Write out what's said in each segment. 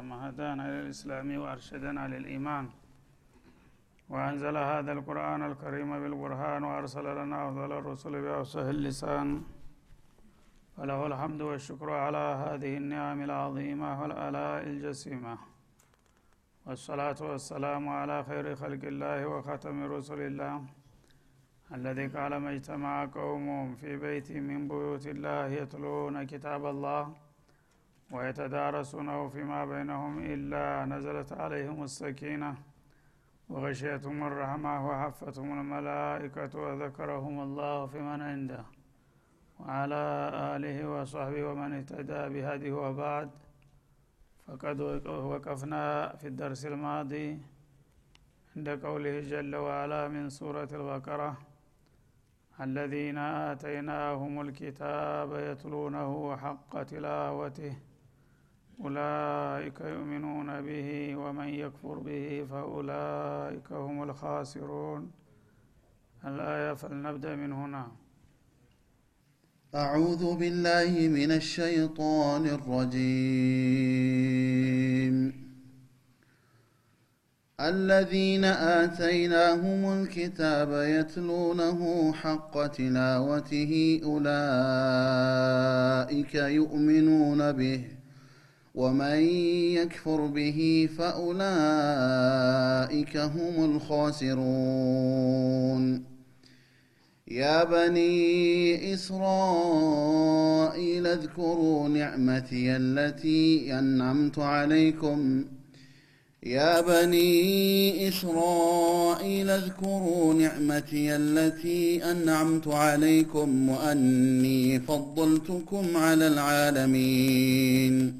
ما هدانا للإسلام وأرشدنا للإيمان. وأنزل هذا القرآن الكريم بالبرهان وأرسل لنا أفضل الرسل بأفصح اللسان. فله الحمد والشكر على هذه النعم العظيمة والآلاء الجسيمة. والصلاة والسلام على خير خلق الله وختم رسل الله الذي قال ما اجتمع قوم في بيت من بيوت الله يتلون كتاب الله ويتدارسونه فيما بينهم إلا نزلت عليهم السكينة وغشيتهم الرحمة وحفتهم الملائكة وذكرهم الله في من عنده وعلى آله وصحبه ومن اهتدى بهديه وبعد. فقد وقفنا في الدرس الماضي عند قوله جل وعلا من سورة البقرة الذين آتيناهم الكتاب يتلونه حق تلاوته أولئك يؤمنون به ومن يكفر به فأولئك هم الخاسرون. الآية فلنبدأ من هنا. أعوذ بالله من الشيطان الرجيم. الذين آتيناهم الكتاب يتلونه حق تلاوته أولئك يؤمنون به. ومن يكفر به فأولئك هم الخاسرون. يا بني إسرائيل اذكروا نعمتي التي أنعمت عليكم. يا بني إسرائيل اذكروا نعمتي التي أنعمت عليكم وأني فضلتكم على العالمين.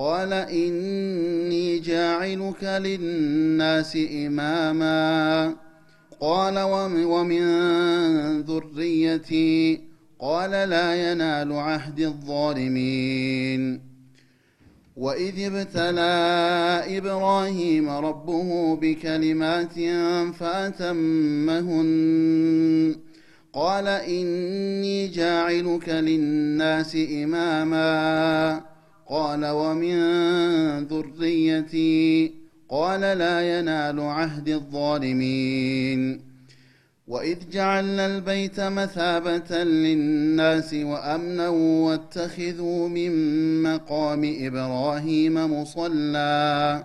قال إني جاعلك للناس إماما. قال ومن ذريتي قال لا ينال عهد الظالمين. وإذ ابتلى إبراهيم ربه بكلمات فأتمهن. قال إني جاعلك للناس إماما. قال ومن ذريتي قال لا ينال عهد الظالمين وإذ جعلنا البيت مثابة للناس وأمنا واتخذوا من مقام إبراهيم مصلى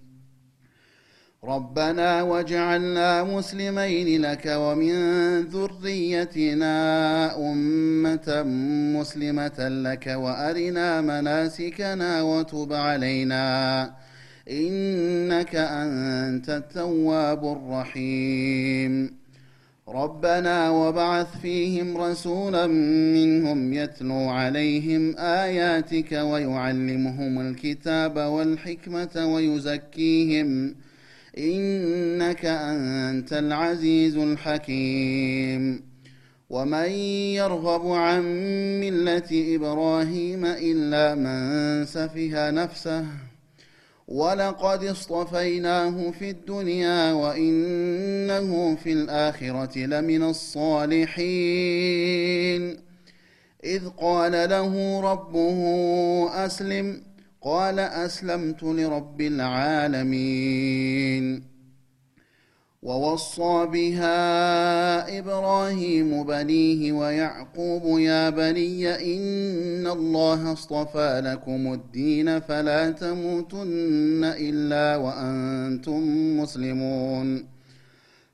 ربنا واجعلنا مسلمين لك ومن ذريتنا أمة مسلمة لك وأرنا مناسكنا وتب علينا. إنك أنت التواب الرحيم. ربنا وبعث فيهم رسولا منهم يتلو عليهم آياتك ويعلمهم الكتاب والحكمة ويزكيهم إنك أنت العزيز الحكيم. ومن يرغب عن ملة إبراهيم إلا من سفه نفسه ولقد اصطفيناه في الدنيا وإنه في الآخرة لمن الصالحين. إذ قال له ربه أسلم قال أسلمت لرب العالمين. ووصى بها إبراهيم بنيه ويعقوب يا بني إن الله اصطفى لكم الدين فلا تموتن إلا وأنتم مسلمون.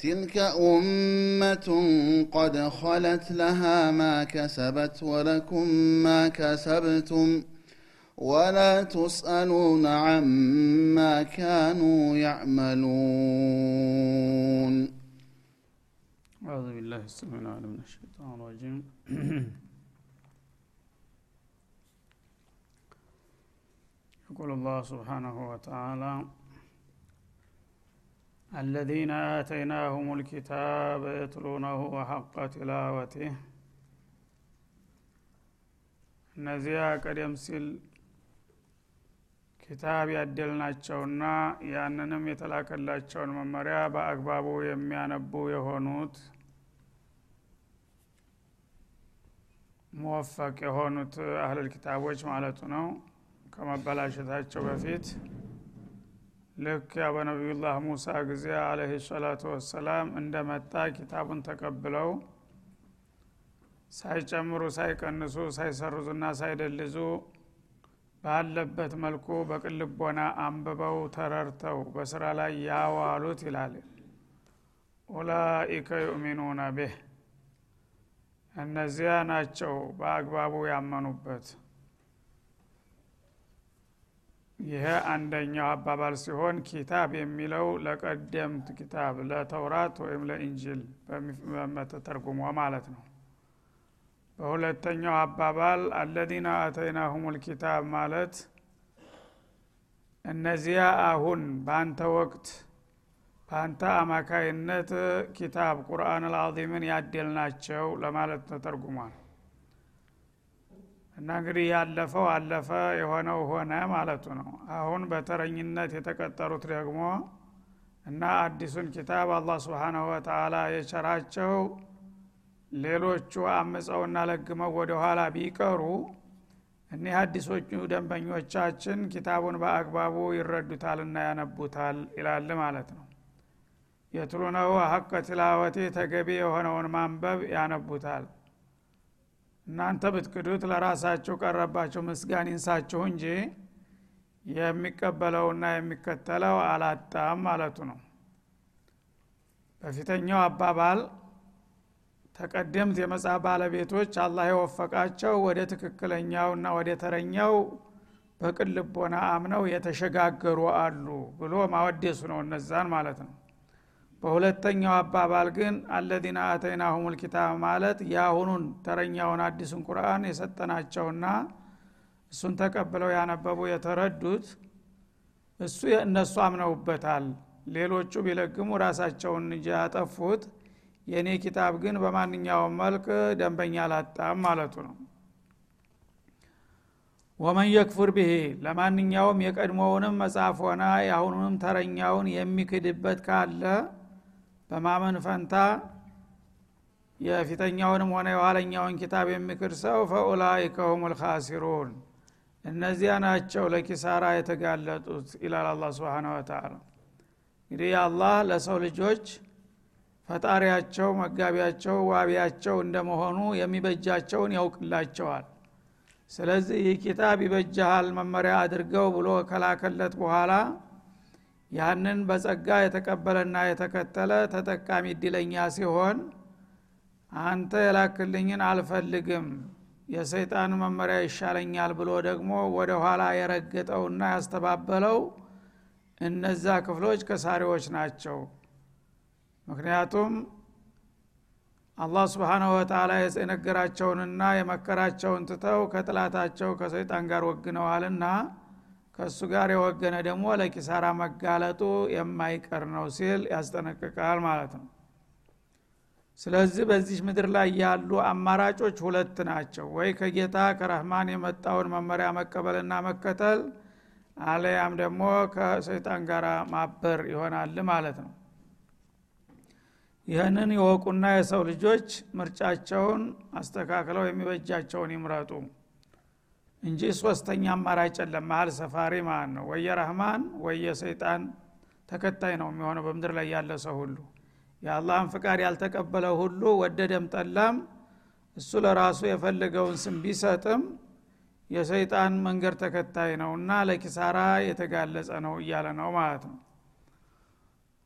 تلك أمة قد خلت لها ما كسبت ولكم ما كسبتم ولا تسألون عما كانوا يعملون. أعوذ بالله السميع العليم من الشيطان الرجيم. يقول الله سبحانه وتعالى الذين آتيناهم الكتاب يتلونه حق تلاوته እነዚያ ቀደም ሲል ኪታብ ያደልናቸውና ያንንም የተላከላቸውን መመሪያ በአግባቡ የሚያነቡ የሆኑት ሙወፈቅ የሆኑት አህለል ኪታቦች ማለቱ ነው ከመበላሸታቸው በፊት ልክ ያ በነቢዩላህ ሙሳ ጊዜ አለህ ሰላቱ ወሰላም እንደመጣ ኪታቡን ተቀብለው ሳይጨምሩ ሳይቀንሱ ሳይሰርዙና ሳይደልዙ ባለበት መልኩ በቅልቦና አንብበው ተረርተው በስራ ላይ ያዋሉት ይላል። ኡላኢከ ዩእሚኑነ ቤህ እነዚያ ናቸው በአግባቡ ያመኑበት ይሄ አንደኛው አባባል ሲሆን ኪታብ የሚለው ለቀደምት ኪታብ ለተውራት ወይም ለኢንጅል ተተርጉሞ ማለት ነው። በሁለተኛው አባባል አለዚነ አተይናሁም ልኪታብ ማለት እነዚያ አሁን በአንተ ወቅት በአንተ አማካይነት ኪታብ ቁርአን አልዓዚምን ያደልናቸው ለማለት ተተርጉሟል እና እንግዲህ ያለፈው አለፈ የሆነው ሆነ ማለቱ ነው። አሁን በተረኝነት የተቀጠሩት ደግሞ እና አዲሱን ኪታብ አላህ ስብሓናሁ ወተአላ የቸራቸው ሌሎቹ አምፀውና ለግመው ወደ ኋላ ቢቀሩ እኒህ አዲሶቹ ደንበኞቻችን ኪታቡን በአግባቡ ይረዱታልና ያነቡታል ይላል ማለት ነው። የትሉነው ሀቀ ትላወቴ ተገቢ የሆነውን ማንበብ ያነቡታል እናንተ ብትክዱት ለራሳችሁ ቀረባቸው ምስጋን ይንሳችሁ እንጂ የሚቀበለውና የሚከተለው አላጣም ማለቱ ነው። በፊተኛው አባባል ተቀደምት የመጽሐፍ ባለቤቶች አላህ የወፈቃቸው ወደ ትክክለኛውና ወደ ተረኛው በቅን አምነው የተሸጋገሩ አሉ ብሎ ማወደሱ ነው እነዛን ማለት ነው በሁለተኛው አባባል ግን አለዚነ አተይናሁም ልኪታብ ማለት የአሁኑን ተረኛውን አዲሱን ቁርአን የሰጠናቸውና እሱን ተቀብለው ያነበቡ የተረዱት እሱ እነሱ አምነውበታል። ሌሎቹ ቢለግሙ ራሳቸውን እንጂ ያጠፉት የእኔ ኪታብ ግን በማንኛውም መልክ ደንበኛ አላጣም ማለቱ ነው። ወመን የክፉር ብሄ ለማንኛውም የቀድሞውንም መጽሐፍ ሆነ የአሁኑንም ተረኛውን የሚክድበት ካለ በማመን ፈንታ የፊተኛውንም ሆነ የኋለኛውን ኪታብ የሚክድ ሰው ፈኡላይከ ሁም ልካሲሩን እነዚያ ናቸው ለኪሳራ የተጋለጡት ይላል አላ ስብን ወተላ እንግዲህ አላህ ለሰው ልጆች ፈጣሪያቸው መጋቢያቸው ዋቢያቸው እንደመሆኑ የሚበጃቸውን ያውቅላቸዋል። ስለዚህ ይህ ኪታብ ይበጃሃል መመሪያ አድርገው ብሎ ከላከለት በኋላ ያንን በጸጋ የተቀበለና የተከተለ ተጠቃሚ እድለኛ ሲሆን አንተ የላክልኝን አልፈልግም የሰይጣን መመሪያ ይሻለኛል ብሎ ደግሞ ወደ ኋላ የረገጠውና ያስተባበለው እነዛ ክፍሎች ከሳሪዎች ናቸው። ምክንያቱም አላህ ስብሓናሁ ወተላ የነገራቸውንና የመከራቸውን ትተው ከጥላታቸው ከሰይጣን ጋር ወግነዋልና ከእሱ ጋር የወገነ ደግሞ ለኪሳራ መጋለጡ የማይቀር ነው ሲል ያስጠነቅቃል ማለት ነው። ስለዚህ በዚህ ምድር ላይ ያሉ አማራጮች ሁለት ናቸው። ወይ ከጌታ ከረህማን የመጣውን መመሪያ መቀበልና መከተል አለያም ደግሞ ከሰይጣን ጋር ማበር ይሆናል ማለት ነው። ይህንን የወቁና የሰው ልጆች ምርጫቸውን አስተካክለው የሚበጃቸውን ይምረጡ እንጂ ሶስተኛ አማራጭ የለም። መሀል ሰፋሪ ማለት ነው? ወየ ረህማን ወየ ሰይጣን ተከታይ ነው የሚሆነው በምድር ላይ ያለ ሰው ሁሉ። የአላህን ፍቃድ ያልተቀበለ ሁሉ ወደደም ጠላም እሱ ለራሱ የፈለገውን ስም ቢሰጥም የሰይጣን መንገድ ተከታይ ነው እና ለኪሳራ የተጋለጸ ነው እያለ ነው ማለት ነው።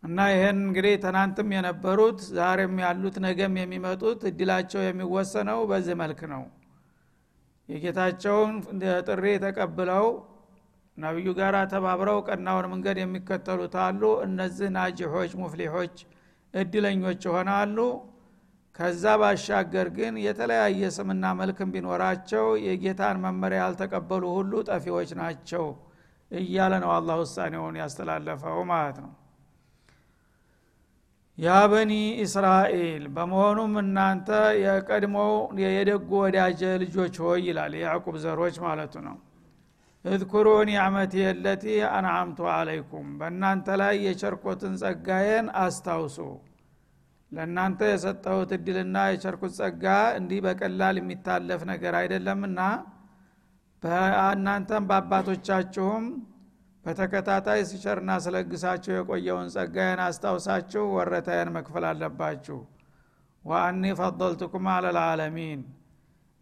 እና ይህን እንግዲህ ትናንትም የነበሩት ዛሬም ያሉት ነገም የሚመጡት እድላቸው የሚወሰነው በዚህ መልክ ነው የጌታቸውን ጥሪ ተቀብለው ነቢዩ ጋር ተባብረው ቀናውን መንገድ የሚከተሉት አሉ። እነዚህ ናጅሖች ሙፍሊሖች እድለኞች ይሆናሉ። ከዛ ባሻገር ግን የተለያየ ስምና መልክም ቢኖራቸው የጌታን መመሪያ ያልተቀበሉ ሁሉ ጠፊዎች ናቸው እያለ ነው አላህ ውሳኔውን ያስተላለፈው ማለት ነው ያ በኒ እስራኤል በመሆኑም እናንተ የቀድሞው የደጉ ወዳጀ ልጆች ሆይ ይላል የያዕቁብ ዘሮች ማለቱ ነው። እዝኩሩ ኒዕመቲ የለቲ አንዓምቱ አለይኩም በእናንተ ላይ የቸርኮትን ጸጋዬን አስታውሱ። ለእናንተ የሰጠሁት እድልና የቸርኩት ጸጋ እንዲህ በቀላል የሚታለፍ ነገር አይደለምና በእናንተም በአባቶቻችሁም በተከታታይ ሲቸርና ስለግሳችሁ የቆየውን ጸጋዬን አስታውሳችሁ ወረታዬን መክፈል አለባችሁ። ወአኒ ፈضልቱኩም አለልዓለሚን።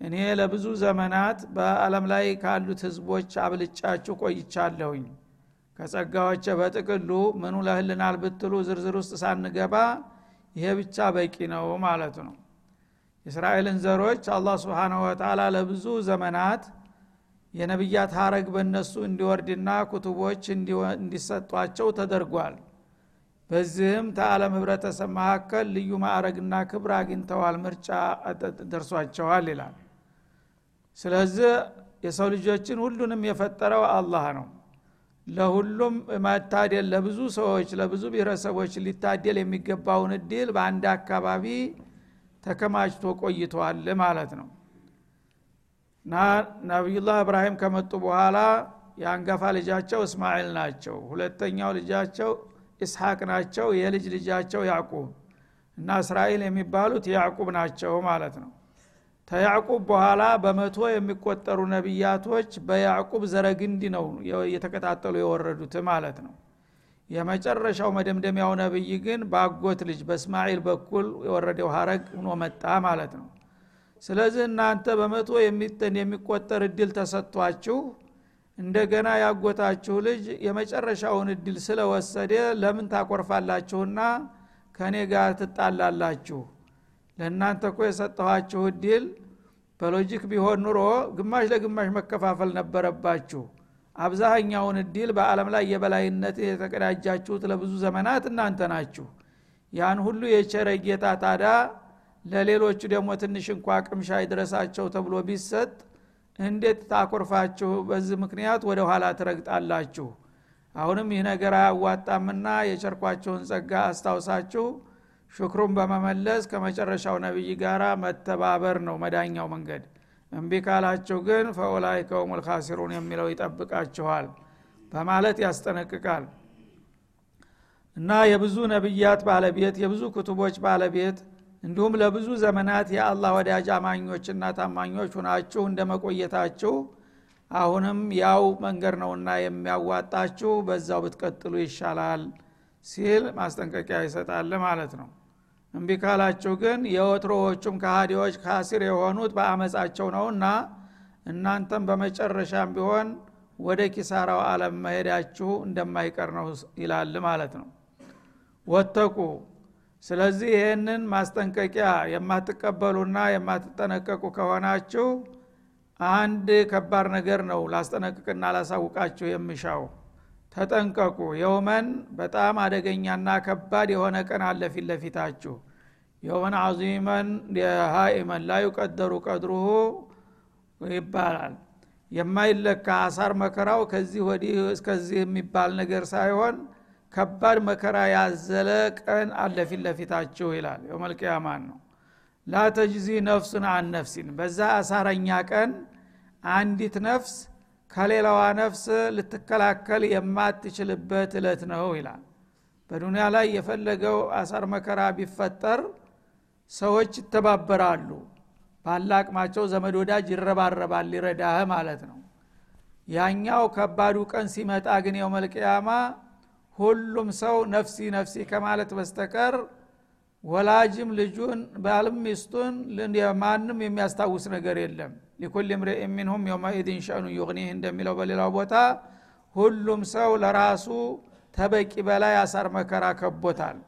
እኔ ለብዙ ዘመናት በአለም ላይ ካሉት ህዝቦች አብልጫችሁ ቆይቻለሁኝ። ከጸጋዎች በጥቅሉ ምኑ ለህልናል ብትሉ ዝርዝር ውስጥ ሳንገባ ይሄ ብቻ በቂ ነው ማለቱ ነው። የእስራኤልን ዘሮች አላህ ስብሓንሁ ወተላ ለብዙ ዘመናት የነቢያት ሀረግ በእነሱ እንዲወርድና ኩቱቦች እንዲሰጧቸው ተደርጓል። በዚህም ተዓለም ህብረተሰብ መካከል ልዩ ማዕረግና ክብር አግኝተዋል ምርጫ ደርሷቸዋል ይላል። ስለዚህ የሰው ልጆችን ሁሉንም የፈጠረው አላህ ነው። ለሁሉም መታደል ለብዙ ሰዎች ለብዙ ብሔረሰቦች ሊታደል የሚገባውን እድል በአንድ አካባቢ ተከማችቶ ቆይቷል ማለት ነው እና ነቢዩላህ እብራሂም ከመጡ በኋላ የአንጋፋ ልጃቸው እስማኤል ናቸው። ሁለተኛው ልጃቸው ኢስሐቅ ናቸው። የልጅ ልጃቸው ያዕቁብ እና እስራኤል የሚባሉት ያዕቁብ ናቸው ማለት ነው። ተያዕቁብ በኋላ በመቶ የሚቆጠሩ ነቢያቶች በያዕቁብ ዘረግንድ ነው እየተቀጣጠሉ የወረዱት ማለት ነው። የመጨረሻው መደምደሚያው ነብይ ግን በአጎት ልጅ በእስማኤል በኩል የወረደው ሀረግ ሆኖ መጣ ማለት ነው ስለዚህ እናንተ በመቶ የሚጠን የሚቆጠር እድል ተሰጥቷችሁ እንደገና ያጎታችሁ ልጅ የመጨረሻውን እድል ስለወሰደ ለምን ታኮርፋላችሁና ከእኔ ጋር ትጣላላችሁ? ለእናንተ እኮ የሰጠኋችሁ እድል በሎጂክ ቢሆን ኑሮ ግማሽ ለግማሽ መከፋፈል ነበረባችሁ። አብዛኛውን እድል በአለም ላይ የበላይነት የተቀዳጃችሁት ለብዙ ዘመናት እናንተ ናችሁ። ያን ሁሉ የቸረ ጌታ ታዳ ለሌሎቹ ደግሞ ትንሽ እንኳ ቅምሻ ይድረሳቸው ተብሎ ቢሰጥ እንዴት ታኮርፋችሁ? በዚህ ምክንያት ወደ ኋላ ትረግጣላችሁ። አሁንም ይህ ነገር አያዋጣምና የቸርኳችሁን ጸጋ አስታውሳችሁ ሽክሩን በመመለስ ከመጨረሻው ነቢይ ጋር መተባበር ነው መዳኛው መንገድ። እምቢ ካላችሁ ግን ፈኡላይከ ሁም ልካሲሩን የሚለው ይጠብቃችኋል በማለት ያስጠነቅቃል። እና የብዙ ነቢያት ባለቤት የብዙ ክቱቦች ባለቤት እንዲሁም ለብዙ ዘመናት የአላህ ወዳጅ አማኞችና ታማኞች ሁናችሁ እንደ መቆየታችሁ አሁንም ያው መንገድ ነውና የሚያዋጣችሁ በዛው ብትቀጥሉ ይሻላል ሲል ማስጠንቀቂያ ይሰጣል ማለት ነው። እምቢ ካላችሁ ግን የወትሮዎቹም ከሃዲዎች ካሲር የሆኑት በአመፃቸው ነውና እናንተም በመጨረሻም ቢሆን ወደ ኪሳራው አለም መሄዳችሁ እንደማይቀር ነው ይላል ማለት ነው። ወተቁ ስለዚህ ይህንን ማስጠንቀቂያ የማትቀበሉና የማትጠነቀቁ ከሆናችሁ አንድ ከባድ ነገር ነው ላስጠነቅቅና ላሳውቃችሁ የምሻው። ተጠንቀቁ። የውመን በጣም አደገኛና ከባድ የሆነ ቀን አለ ፊት ለፊታችሁ። የውመን አዚመን ሃኢመን ላ ዩቀደሩ ቀድሩሁ ይባላል። የማይለካ አሳር መከራው ከዚህ ወዲህ እስከዚህ የሚባል ነገር ሳይሆን ከባድ መከራ ያዘለ ቀን አለ ፊት ለፊታችሁ ይላል። የውመልቅያማን ነው። ላ ተጅዚ ነፍሱን አን ነፍሲን። በዛ አሳረኛ ቀን አንዲት ነፍስ ከሌላዋ ነፍስ ልትከላከል የማትችልበት እለት ነው ይላል። በዱንያ ላይ የፈለገው አሳር መከራ ቢፈጠር ሰዎች ይተባበራሉ። ባለ አቅማቸው ዘመድ ወዳጅ ይረባረባል ሊረዳህ ማለት ነው። ያኛው ከባዱ ቀን ሲመጣ ግን የውመልቅያማ ሁሉም ሰው ነፍሲ ነፍሲ ከማለት በስተቀር ወላጅም ልጁን ባልም ሚስቱን ማንም የሚያስታውስ ነገር የለም። ሊኩል ምርእ ሚንሁም የውመኢድን ሸእኑ ዩግኒህ እንደሚለው በሌላው ቦታ ሁሉም ሰው ለራሱ ተበቂ በላይ አሳር መከራ ከቦታል።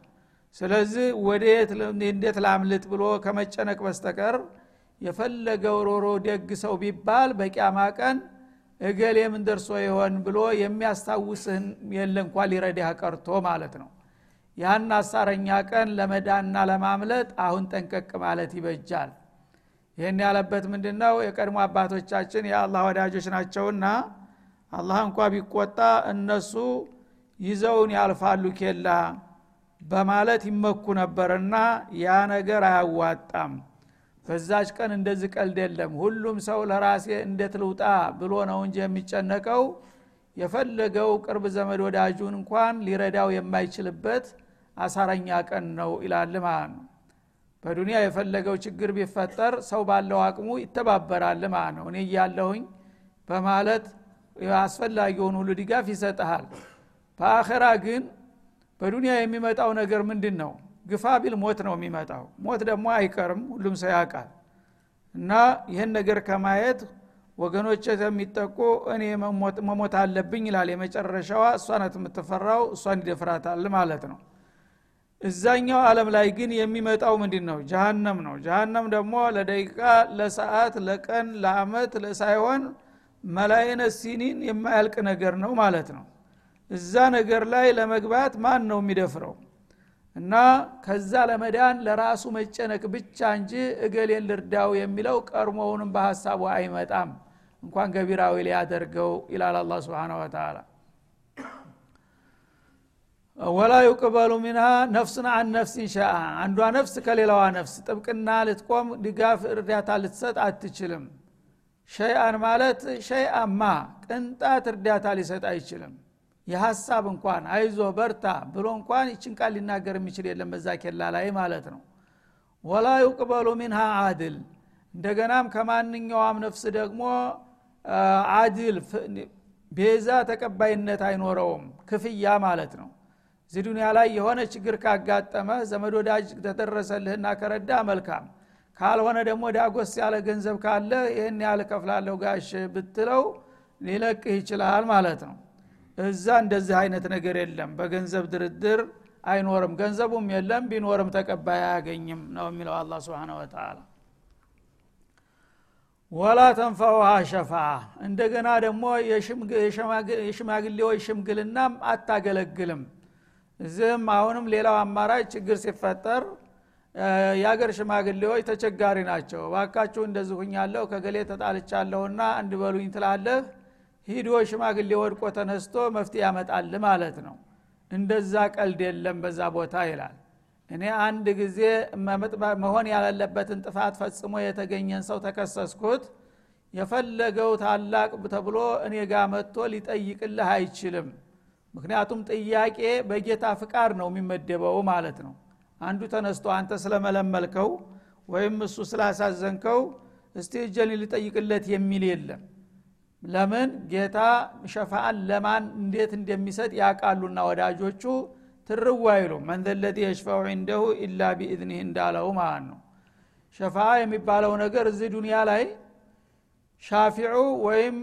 ስለዚህ ወዴት እንዴት ላምልጥ ብሎ ከመጨነቅ በስተቀር የፈለገው ሮሮ ደግ ሰው ቢባል በቂያማ ቀን እገሌ ምን ደርሶ ይሆን ብሎ የሚያስታውስህን የለ እንኳ ሊረዳህ ቀርቶ ማለት ነው። ያን አሳረኛ ቀን ለመዳና ለማምለጥ አሁን ጠንቀቅ ማለት ይበጃል። ይህን ያለበት ምንድን ነው የቀድሞ አባቶቻችን የአላህ ወዳጆች ናቸውና አላህ እንኳ ቢቆጣ እነሱ ይዘውን ያልፋሉ ኬላ በማለት ይመኩ ነበርና ያ ነገር አያዋጣም በዛች ቀን እንደዚህ ቀልድ የለም። ሁሉም ሰው ለራሴ እንዴት ልውጣ ብሎ ነው እንጂ የሚጨነቀው። የፈለገው ቅርብ ዘመድ ወዳጁን እንኳን ሊረዳው የማይችልበት አሳረኛ ቀን ነው ይላል ማለት ነው በዱንያ የፈለገው ችግር ቢፈጠር ሰው ባለው አቅሙ ይተባበራል ማለት ነው እኔ እያለሁኝ በማለት አስፈላጊውን ሁሉ ድጋፍ ይሰጠሃል በአኸራ ግን በዱንያ የሚመጣው ነገር ምንድን ነው ግፋ ቢል ሞት ነው የሚመጣው። ሞት ደግሞ አይቀርም ሁሉም ሰው ያውቃል። እና ይህን ነገር ከማየት ወገኖች የሚጠቁ እኔ መሞት አለብኝ ይላል የመጨረሻዋ። እሷ ናት የምትፈራው እሷን ይደፍራታል ማለት ነው። እዛኛው አለም ላይ ግን የሚመጣው ምንድን ነው ጀሃነም ነው። ጀሃነም ደግሞ ለደቂቃ ለሰዓት ለቀን ለአመት ሳይሆን መላይነ ሲኒን የማያልቅ ነገር ነው ማለት ነው። እዛ ነገር ላይ ለመግባት ማን ነው የሚደፍረው እና ከዛ ለመዳን ለራሱ መጨነቅ ብቻ እንጂ እገሌን ልርዳው የሚለው ቀድሞውንም በሀሳቡ አይመጣም። እንኳን ገቢራዊ ሊያደርገው ይላል አላ ስብን ወተላ ወላ ዩቅበሉ ሚንሃ ነፍስን አን ነፍሲን ሸአ። አንዷ ነፍስ ከሌላዋ ነፍስ ጥብቅና ልትቆም ድጋፍ እርዳታ ልትሰጥ አትችልም። ሸይአን ማለት ሸይአማ ቅንጣት እርዳታ ሊሰጥ አይችልም የሀሳብ እንኳን አይዞ በርታ ብሎ እንኳን ይችን ቃል ሊናገር የሚችል የለም በዛ ኬላ ላይ ማለት ነው። ወላ ዩቅበሉ ሚንሃ አድል። እንደገናም ከማንኛውም ነፍስ ደግሞ አድል ቤዛ ተቀባይነት አይኖረውም ክፍያ ማለት ነው። እዚህ ዱኒያ ላይ የሆነ ችግር ካጋጠመ ዘመድ ወዳጅ ተደረሰልህና ከረዳ መልካም ካልሆነ ደግሞ ዳጎስ ያለ ገንዘብ ካለ ይህን ያህል ከፍላለሁ ጋሽ ብትለው ሊለቅህ ይችላል ማለት ነው እዛ እንደዚህ አይነት ነገር የለም። በገንዘብ ድርድር አይኖርም። ገንዘቡም የለም ቢኖርም ተቀባይ አያገኝም ነው የሚለው አላ ስብን ወተላ ወላ ተንፈውሃ ሸፋ እንደገና ደግሞ የሽማግሌዎች ሽምግልናም አታገለግልም። እዚህም አሁንም ሌላው አማራጭ ችግር ሲፈጠር የአገር ሽማግሌዎች ተቸጋሪ ናቸው። ባካችሁ እንደዚህ ሁኛለሁ ከገሌ ተጣልቻለሁና አንድ በሉኝ ትላለህ ሂዶ ሽማግሌ ወድቆ ተነስቶ መፍትሄ ያመጣል ማለት ነው። እንደዛ ቀልድ የለም በዛ ቦታ ይላል። እኔ አንድ ጊዜ መሆን ያለለበትን ጥፋት ፈጽሞ የተገኘን ሰው ተከሰስኩት። የፈለገው ታላቅ ተብሎ እኔ ጋር መጥቶ ሊጠይቅልህ አይችልም። ምክንያቱም ጥያቄ በጌታ ፍቃድ ነው የሚመደበው ማለት ነው። አንዱ ተነስቶ አንተ ስለመለመልከው ወይም እሱ ስላሳዘንከው እስቲ እጀን ሊጠይቅለት የሚል የለም ለምን ጌታ ሸፋአን ለማን እንዴት እንደሚሰጥ ያቃሉና ወዳጆቹ? ትርዋ አይሉ መን ዘለዚ የሽፈው ዒንደሁ ኢላ ቢኢዝኒህ እንዳለው ማለት ነው። ሸፋ የሚባለው ነገር እዚህ ዱንያ ላይ ሻፊዑ ወይም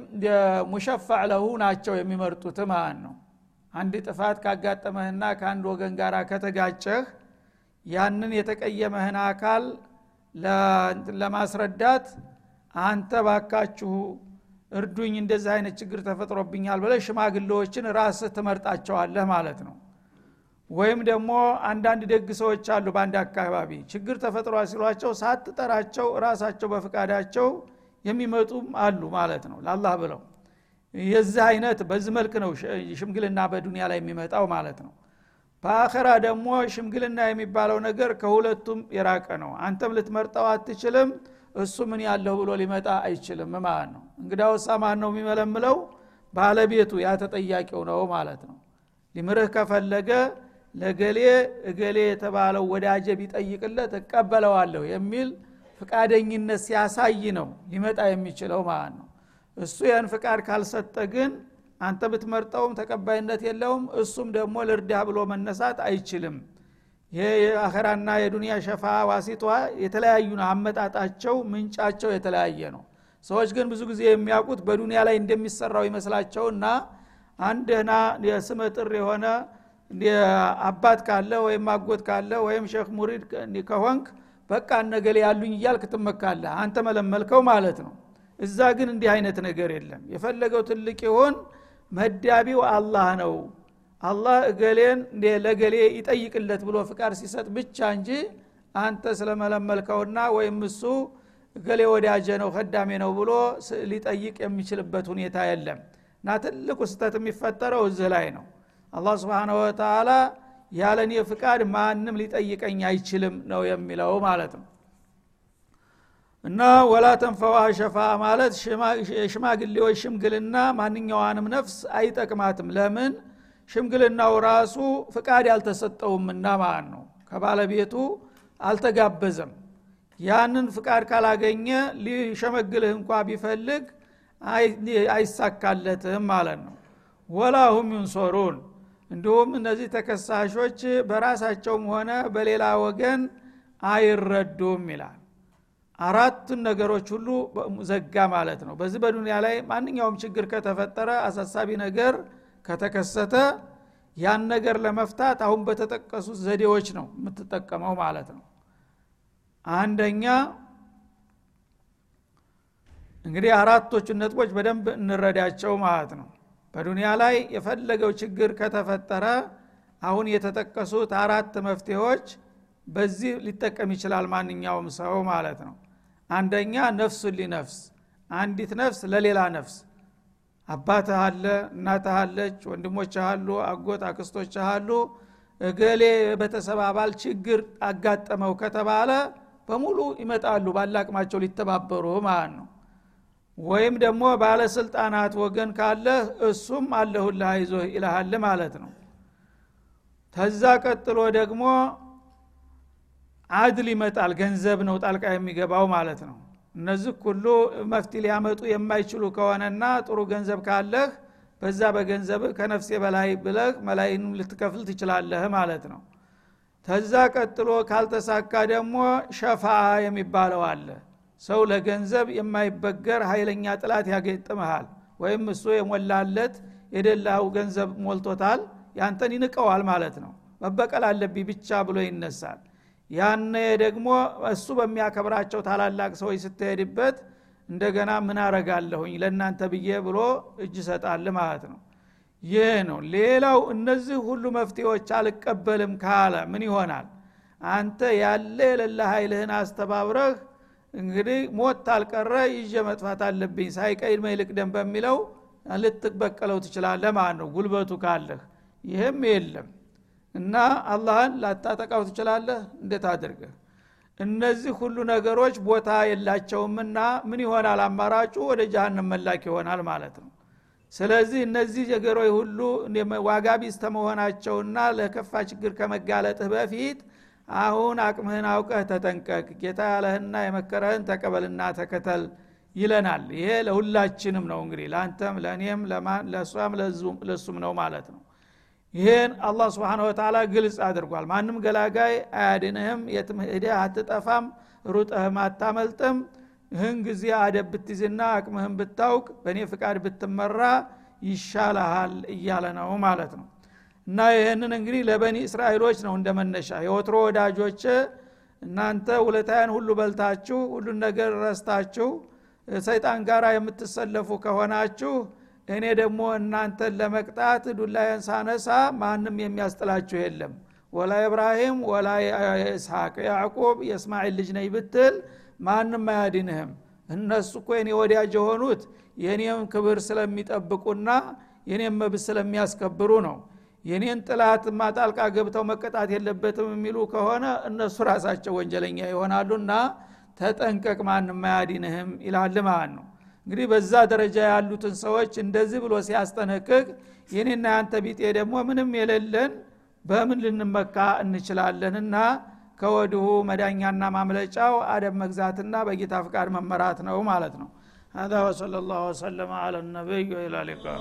ሙሸፋዕ ለሁ ናቸው የሚመርጡት ማለት ነው። አንድ ጥፋት ካጋጠመህና ከአንድ ወገን ጋር ከተጋጨህ ያንን የተቀየመህን አካል ለማስረዳት አንተ ባካችሁ እርዱኝ እንደዚህ አይነት ችግር ተፈጥሮብኛል ብለ ሽማግሌዎችን ራስህ ትመርጣቸዋለህ ማለት ነው። ወይም ደግሞ አንዳንድ ደግ ሰዎች አሉ በአንድ አካባቢ ችግር ተፈጥሯ ሲሏቸው ሳትጠራቸው ራሳቸው በፍቃዳቸው የሚመጡም አሉ ማለት ነው ለአላህ ብለው። የዚህ አይነት በዚህ መልክ ነው ሽምግልና በዱንያ ላይ የሚመጣው ማለት ነው በአኸራ ደግሞ ሽምግልና የሚባለው ነገር ከሁለቱም የራቀ ነው። አንተም ልትመርጠው አትችልም እሱ ምን ያለሁ ብሎ ሊመጣ አይችልም ማለት ነው። እንግዳ ወሳ ማን ነው የሚመለምለው? ባለቤቱ ያ ተጠያቂው ነው ማለት ነው። ሊምርህ ከፈለገ ለገሌ እገሌ የተባለው ወዳጀ ቢጠይቅለት እቀበለዋለሁ የሚል ፍቃደኝነት ሲያሳይ ነው ሊመጣ የሚችለው ማለት ነው። እሱ ያን ፍቃድ ካልሰጠ ግን አንተ ብትመርጠውም ተቀባይነት የለውም እሱም ደግሞ ልርዳ ብሎ መነሳት አይችልም። ይሄ የአኸራና የዱንያ ሸፋ ዋሲቷ የተለያዩ ነው። አመጣጣቸው ምንጫቸው የተለያየ ነው። ሰዎች ግን ብዙ ጊዜ የሚያውቁት በዱንያ ላይ እንደሚሰራው ይመስላቸውና አንድ ደህና የስመ የሆነ አባት ካለ ወይም አጎት ካለ ወይም ሼክ ሙሪድ ከሆንክ በቃ እነገሌ ያሉኝ እያልክ ትመካለህ። አንተ መለመልከው ማለት ነው። እዛ ግን እንዲህ አይነት ነገር የለም። የፈለገው ትልቅ ይሆን መዳቢው አላህ ነው። አላህ እገሌን ለገሌ ይጠይቅለት ብሎ ፍቃድ ሲሰጥ ብቻ እንጂ አንተ ስለመለመልከውና ወይም እሱ እገሌ ወዳጀ ነው ከዳሜ ነው ብሎ ሊጠይቅ የሚችልበት ሁኔታ የለም። እና ትልቁ ስተት የሚፈጠረው እዚህ ላይ ነው። አላህ ስብንሁ ወተላ ያለኔ ፍቃድ ማንም ሊጠይቀኝ አይችልም ነው የሚለው ማለት ነው እና ወላ ተንፈዋ ሸፋ ማለት የሽማግሌዎች ሽምግልና ማንኛዋንም ነፍስ አይጠቅማትም። ለምን? ሽምግልናው ራሱ ፍቃድ ያልተሰጠውምና ማለት ነው። ከባለቤቱ አልተጋበዘም። ያንን ፍቃድ ካላገኘ ሊሸመግልህ እንኳ ቢፈልግ አይሳካለትም ማለት ነው። ወላ ሁም ዩንሶሩን። እንዲሁም እነዚህ ተከሳሾች በራሳቸውም ሆነ በሌላ ወገን አይረዱም ይላል አራቱን ነገሮች ሁሉ ዘጋ ማለት ነው። በዚህ በዱንያ ላይ ማንኛውም ችግር ከተፈጠረ አሳሳቢ ነገር ከተከሰተ ያን ነገር ለመፍታት አሁን በተጠቀሱት ዘዴዎች ነው የምትጠቀመው ማለት ነው። አንደኛ እንግዲህ አራቶቹን ነጥቦች በደንብ እንረዳቸው ማለት ነው። በዱንያ ላይ የፈለገው ችግር ከተፈጠረ አሁን የተጠቀሱት አራት መፍትሄዎች በዚህ ሊጠቀም ይችላል ማንኛውም ሰው ማለት ነው አንደኛ ነፍሱን ሊነፍስ አንዲት ነፍስ ለሌላ ነፍስ። አባትህ አለ እናትህ አለች ወንድሞች አሉ አጎት አክስቶች አሉ። እገሌ ቤተሰብ አባል ችግር አጋጠመው ከተባለ በሙሉ ይመጣሉ ባላቅማቸው ሊተባበሩ ማለት ነው። ወይም ደግሞ ባለስልጣናት ወገን ካለ እሱም አለሁልህ አይዞህ ይልሃል ማለት ነው። ተዛ ቀጥሎ ደግሞ አድል ይመጣል ገንዘብ ነው ጣልቃ የሚገባው ማለት ነው። እነዚህ ሁሉ መፍት ሊያመጡ የማይችሉ ከሆነና ጥሩ ገንዘብ ካለህ በዛ በገንዘብ ከነፍሴ በላይ ብለህ መላይንም ልትከፍል ትችላለህ ማለት ነው። ተዛ ቀጥሎ ካልተሳካ ደግሞ ሸፋ የሚባለው አለ። ሰው ለገንዘብ የማይበገር ኃይለኛ ጥላት ያገጥመሃል ወይም እሱ የሞላለት የደላው ገንዘብ ሞልቶታል ያንተን ይንቀዋል ማለት ነው። መበቀል አለብኝ ብቻ ብሎ ይነሳል ያነ ደግሞ እሱ በሚያከብራቸው ታላላቅ ሰዎች ስትሄድበት እንደገና ምን አረጋለሁኝ ለእናንተ ብዬ ብሎ እጅ ሰጣል ማለት ነው። ይህ ነው። ሌላው እነዚህ ሁሉ መፍትሄዎች አልቀበልም ካለ ምን ይሆናል? አንተ ያለ የሌለ ኃይልህን አስተባብረህ እንግዲህ ሞት አልቀረ ይዤ መጥፋት አለብኝ ሳይቀድመ ይልቅ ደም በሚለው ልትበቀለው ትችላለ ማለት ነው። ጉልበቱ ካለህ። ይህም የለም እና አላህን ላታጠቃው ትችላለህ? እንዴት አድርገህ? እነዚህ ሁሉ ነገሮች ቦታ የላቸውምና ምን ይሆናል አማራጩ? ወደ ጃሃንም መላክ ይሆናል ማለት ነው። ስለዚህ እነዚህ ነገሮች ሁሉ ዋጋ ቢስ ተመሆናቸውና ለከፋ ችግር ከመጋለጥህ በፊት አሁን አቅምህን አውቀህ ተጠንቀቅ። ጌታ ያለህና የመከረህን ተቀበልና ተከተል ይለናል። ይሄ ለሁላችንም ነው እንግዲህ ለአንተም ለእኔም ለእሷም ለሱም ነው ማለት ነው ይህን አላህ ስብሓን ወተላ ግልጽ አድርጓል። ማንም ገላጋይ አያድንህም የትም አትጠፋም ሩጠህም አታመልጥም። ይህን ጊዜ አደብ ብትይዝና አቅምህን ብታውቅ በእኔ ፍቃድ ብትመራ ይሻልሃል እያለ ነው ማለት ነው። እና ይህንን እንግዲህ ለበኒ እስራኤሎች ነው እንደ መነሻ። የወትሮ ወዳጆች እናንተ ውለታያን ሁሉ በልታችሁ ሁሉን ነገር ረስታችሁ ሰይጣን ጋር የምትሰለፉ ከሆናችሁ እኔ ደግሞ እናንተን ለመቅጣት ዱላዬን ሳነሳ ማንም የሚያስጥላችሁ የለም። ወላ ኢብራሂም ወላ ኢስሐቅ ያዕቁብ የእስማኤል ልጅ ነኝ ብትል ማንም አያድንህም። እነሱ እኮ የኔ ወዳጅ የሆኑት የኔም ክብር ስለሚጠብቁና የኔም መብት ስለሚያስከብሩ ነው። የኔን ጥላት ማጣልቃ ገብተው መቀጣት የለበትም የሚሉ ከሆነ እነሱ ራሳቸው ወንጀለኛ ይሆናሉና ተጠንቀቅ ማንም አያድንህም ይላል ማለት ነው እንግዲህ በዛ ደረጃ ያሉትን ሰዎች እንደዚህ ብሎ ሲያስጠነቅቅ የኔና ያንተ ቢጤ ደግሞ ምንም የሌለን በምን ልንመካ እንችላለንና ከወዲሁ መዳኛና ማምለጫው አደብ መግዛትና በጌታ ፍቃድ መመራት ነው ማለት ነው هذا وصلى الله وسلم على النبي وإلى اللقاء